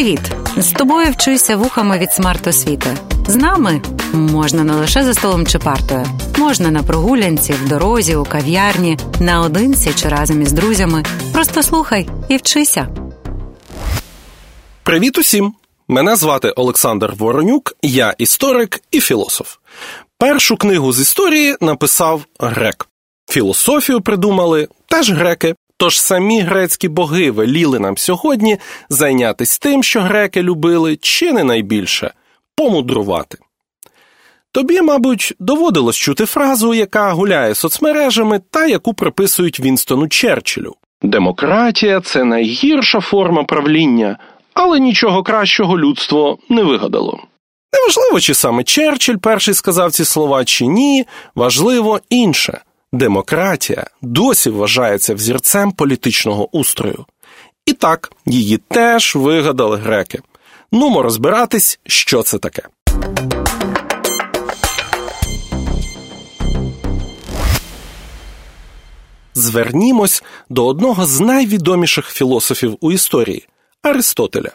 Привіт! З тобою вчуся вухами від смарт-освіти. З нами можна не лише за столом чи партою, можна на прогулянці, в дорозі, у кав'ярні, наодинці чи разом із друзями. Просто слухай і вчися. Привіт усім! Мене звати Олександр Воронюк, я історик і філософ. Першу книгу з історії написав грек. Філософію придумали теж греки. Тож самі грецькі боги веліли нам сьогодні зайнятися тим, що греки любили, чи не найбільше помудрувати. Тобі, мабуть, доводилось чути фразу, яка гуляє соцмережами та яку приписують Вінстону Черчиллю. Демократія це найгірша форма правління, але нічого кращого людство не вигадало. Неважливо, чи саме Черчилль перший сказав ці слова, чи ні, важливо інше. Демократія досі вважається взірцем політичного устрою. І так, її теж вигадали греки. Нумо розбиратись, що це таке. Звернімось до одного з найвідоміших філософів у історії Аристотеля,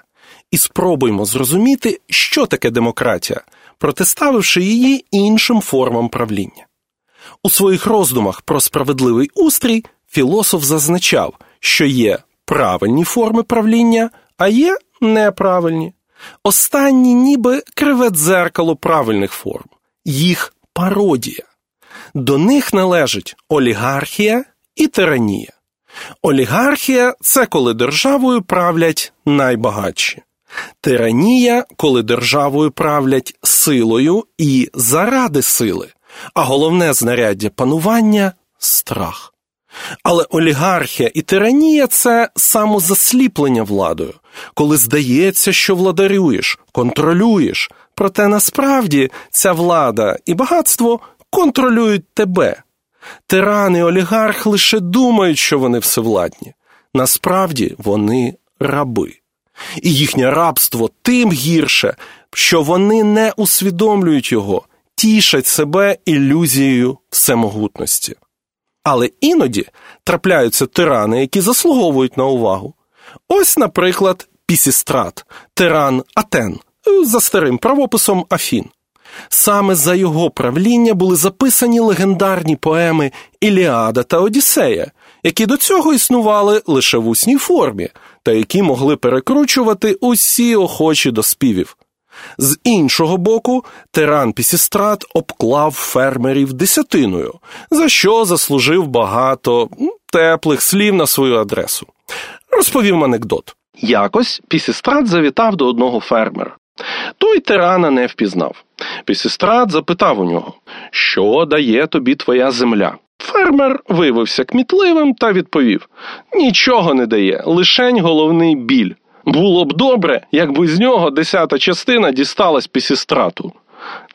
і спробуймо зрозуміти, що таке демократія, протиставивши її іншим формам правління. У своїх роздумах про справедливий устрій філософ зазначав, що є правильні форми правління, а є неправильні. Останні ніби криве дзеркало правильних форм, їх пародія. До них належить олігархія і тиранія. Олігархія це коли державою правлять найбагатші. Тиранія, коли державою правлять силою і заради сили а головне знаряддя панування страх. Але олігархія і тиранія це самозасліплення владою, коли здається, що владарюєш, контролюєш, проте насправді ця влада і багатство контролюють тебе. Тиран і олігарх лише думають, що вони всевладні. Насправді вони раби. І їхнє рабство тим гірше, що вони не усвідомлюють його тішать себе ілюзією всемогутності. Але іноді трапляються тирани, які заслуговують на увагу. Ось, наприклад, Пісістрат, тиран Атен, за старим правописом Афін. Саме за його правління були записані легендарні поеми Іліада та Одіссея, які до цього існували лише в усній формі, та які могли перекручувати усі охочі до співів. З іншого боку, тиран Пісістрат обклав фермерів десятиною, за що заслужив багато теплих слів на свою адресу. Розповів анекдот. Якось Пісістрат завітав до одного фермера. Той тирана не впізнав. Пісістрат запитав у нього, що дає тобі твоя земля. Фермер виявився кмітливим та відповів: Нічого не дає, лишень головний біль. Було б добре, якби з нього десята частина дісталась пісістрату.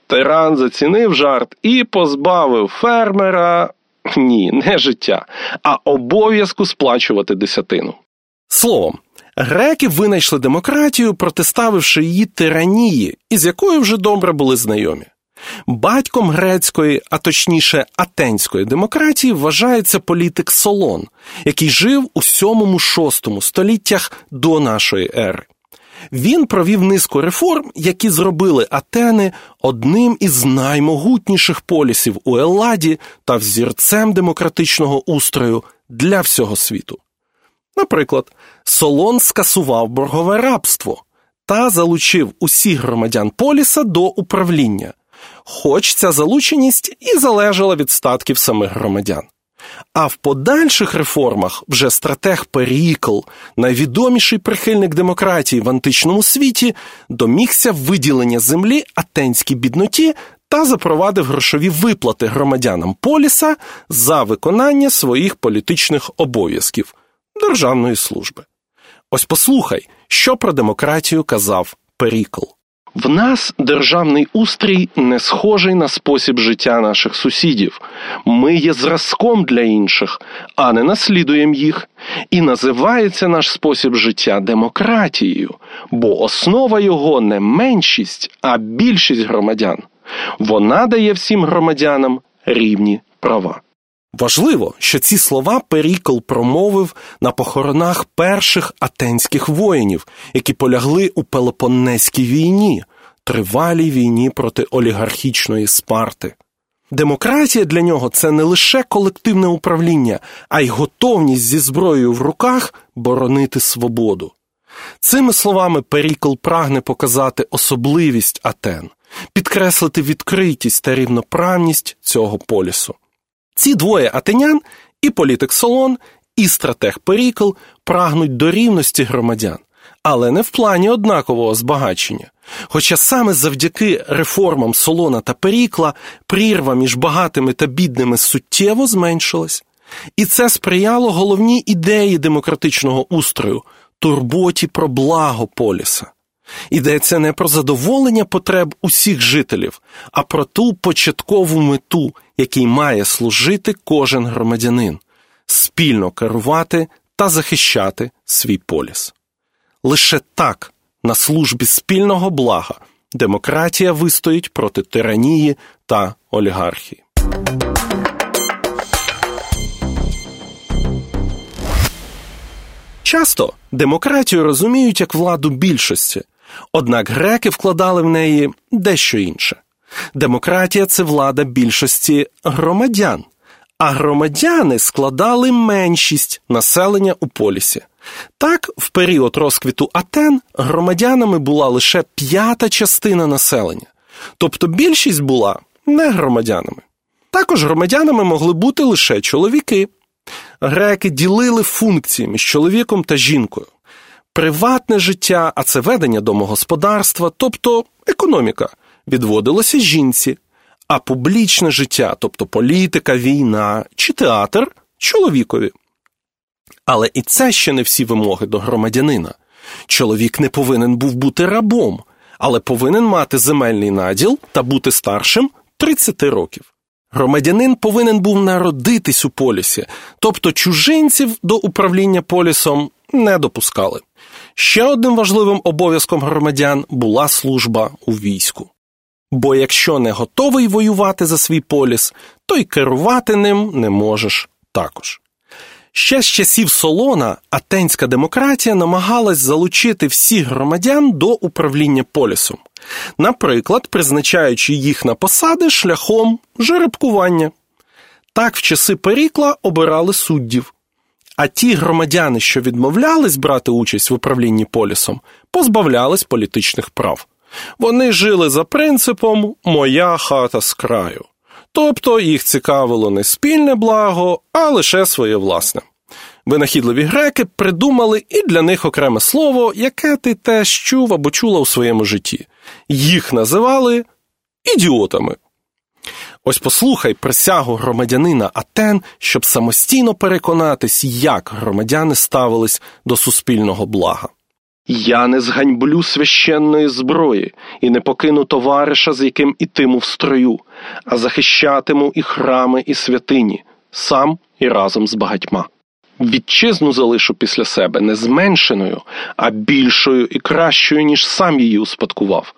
Тиран зацінив жарт і позбавив фермера ні, не життя, а обов'язку сплачувати десятину. Словом, греки винайшли демократію, протиставивши її тиранії, із якою вже добре були знайомі. Батьком грецької, а точніше атенської демократії, вважається політик Солон, який жив у 7-6 століттях до нашої ери. Він провів низку реформ, які зробили Атени одним із наймогутніших полісів у Елладі та взірцем демократичного устрою для всього світу. Наприклад, Солон скасував боргове рабство та залучив усіх громадян поліса до управління хоч ця залученість і залежала від статків самих громадян. А в подальших реформах вже стратег Перікл, найвідоміший прихильник демократії в античному світі, домігся виділення землі атенській бідноті та запровадив грошові виплати громадянам поліса за виконання своїх політичних обов'язків державної служби. Ось послухай, що про демократію казав Перікл. В нас державний устрій не схожий на спосіб життя наших сусідів. Ми є зразком для інших, а не наслідуємо їх. І називається наш спосіб життя демократією, бо основа його не меншість, а більшість громадян. Вона дає всім громадянам рівні права. Важливо, що ці слова Перікл промовив на похоронах перших атенських воїнів, які полягли у Пелопоннеській війні, тривалій війні проти олігархічної спарти. Демократія для нього це не лише колективне управління, а й готовність зі зброєю в руках боронити свободу. Цими словами Перікл прагне показати особливість Атен, підкреслити відкритість та рівноправність цього полісу. Ці двоє атенян, і політик Солон, і стратег Перікл прагнуть до рівності громадян, але не в плані однакового збагачення. Хоча саме завдяки реформам Солона та Перікла прірва між багатими та бідними суттєво зменшилась, і це сприяло головній ідеї демократичного устрою турботі про благо поліса. Йдеться не про задоволення потреб усіх жителів, а про ту початкову мету, якій має служити кожен громадянин спільно керувати та захищати свій поліс. Лише так, на службі спільного блага, демократія вистоїть проти тиранії та олігархії. Часто демократію розуміють як владу більшості, однак греки вкладали в неї дещо інше. Демократія це влада більшості громадян, а громадяни складали меншість населення у полісі. Так, в період розквіту Атен громадянами була лише п'ята частина населення, тобто більшість була не громадянами. Також громадянами могли бути лише чоловіки. Греки ділили функції між чоловіком та жінкою. Приватне життя, а це ведення домогосподарства, тобто економіка, відводилося жінці, а публічне життя, тобто політика, війна чи театр чоловікові. Але і це ще не всі вимоги до громадянина. Чоловік не повинен був бути рабом, але повинен мати земельний наділ та бути старшим 30 років. Громадянин повинен був народитись у полісі, тобто чужинців до управління полісом не допускали. Ще одним важливим обов'язком громадян була служба у війську. Бо якщо не готовий воювати за свій поліс, то й керувати ним не можеш також. Ще з часів Солона атенська демократія намагалась залучити всіх громадян до управління полісом, наприклад, призначаючи їх на посади шляхом жеребкування. Так в часи Перікла обирали суддів. А ті громадяни, що відмовлялись брати участь в управлінні полісом, позбавлялись політичних прав. Вони жили за принципом Моя хата з краю. Тобто їх цікавило не спільне благо, а лише своє власне. Винахідливі греки придумали і для них окреме слово, яке ти теж чув або чула у своєму житті. Їх називали ідіотами. Ось послухай присягу громадянина Атен, щоб самостійно переконатись, як громадяни ставились до суспільного блага. Я не зганьблю священної зброї і не покину товариша, з яким ітиму в строю, а захищатиму і храми, і святині, сам і разом з багатьма. Вітчизну залишу після себе не зменшеною, а більшою і кращою, ніж сам її успадкував.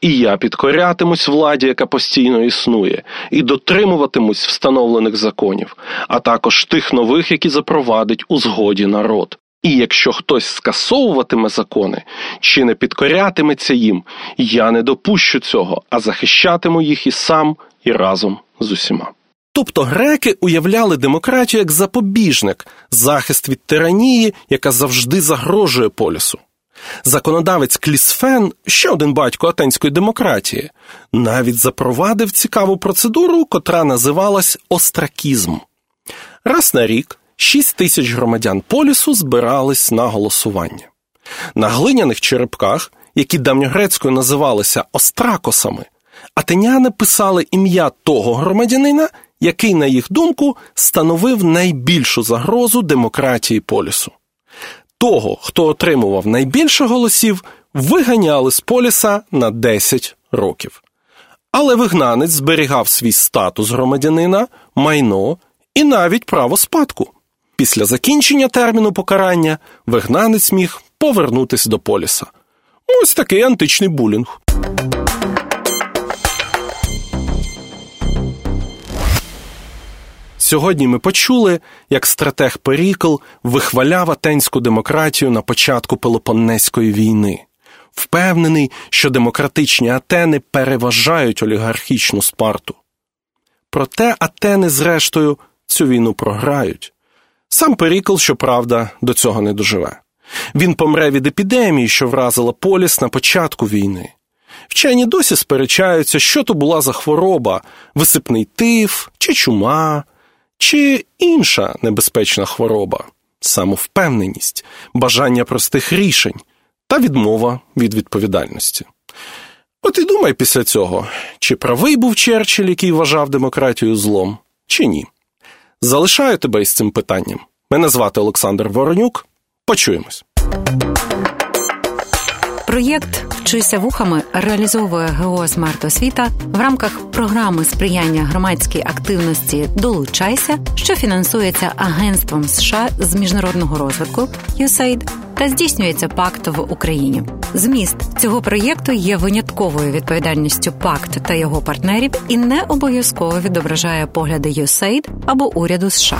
І я підкорятимусь владі, яка постійно існує, і дотримуватимусь встановлених законів, а також тих нових, які запровадить у згоді народ. І якщо хтось скасовуватиме закони чи не підкорятиметься їм, я не допущу цього, а захищатиму їх і сам, і разом з усіма. Тобто греки уявляли демократію як запобіжник, захист від тиранії, яка завжди загрожує полісу. Законодавець Клісфен, ще один батько атенської демократії, навіть запровадив цікаву процедуру, котра називалась остракізм. Раз на рік 6 тисяч громадян полісу збирались на голосування. На глиняних черепках, які давньогрецькою називалися остракосами, атеняни писали ім'я того громадянина, який, на їх думку, становив найбільшу загрозу демократії полісу. Того, хто отримував найбільше голосів, виганяли з поліса на 10 років. Але вигнанець зберігав свій статус громадянина, майно і навіть право спадку. Після закінчення терміну покарання вигнанець міг повернутися до поліса. Ось такий античний булінг. Сьогодні ми почули, як стратег Перікл вихваляв атенську демократію на початку Пелопоннеської війни, впевнений, що демократичні атени переважають олігархічну спарту. Проте атени, зрештою, цю війну програють. Сам Перікл, щоправда, до цього не доживе. Він помре від епідемії, що вразила поліс на початку війни. Вчені досі сперечаються, що то була за хвороба висипний тиф, чи чума, чи інша небезпечна хвороба, самовпевненість, бажання простих рішень та відмова від відповідальності. От і думай після цього, чи правий був Черчилль, який вважав демократію злом, чи ні. Залишаю тебе із цим питанням. Мене звати Олександр Воронюк. Почуємось. Проєкт Вчися вухами реалізовує ГО «Смарт Освіта» в рамках програми сприяння громадській активності Долучайся, що фінансується Агентством США з міжнародного розвитку USAID та здійснюється пакт в Україні. Зміст цього проєкту є винятковою відповідальністю пакт та його партнерів і не обов'язково відображає погляди USAID або уряду США.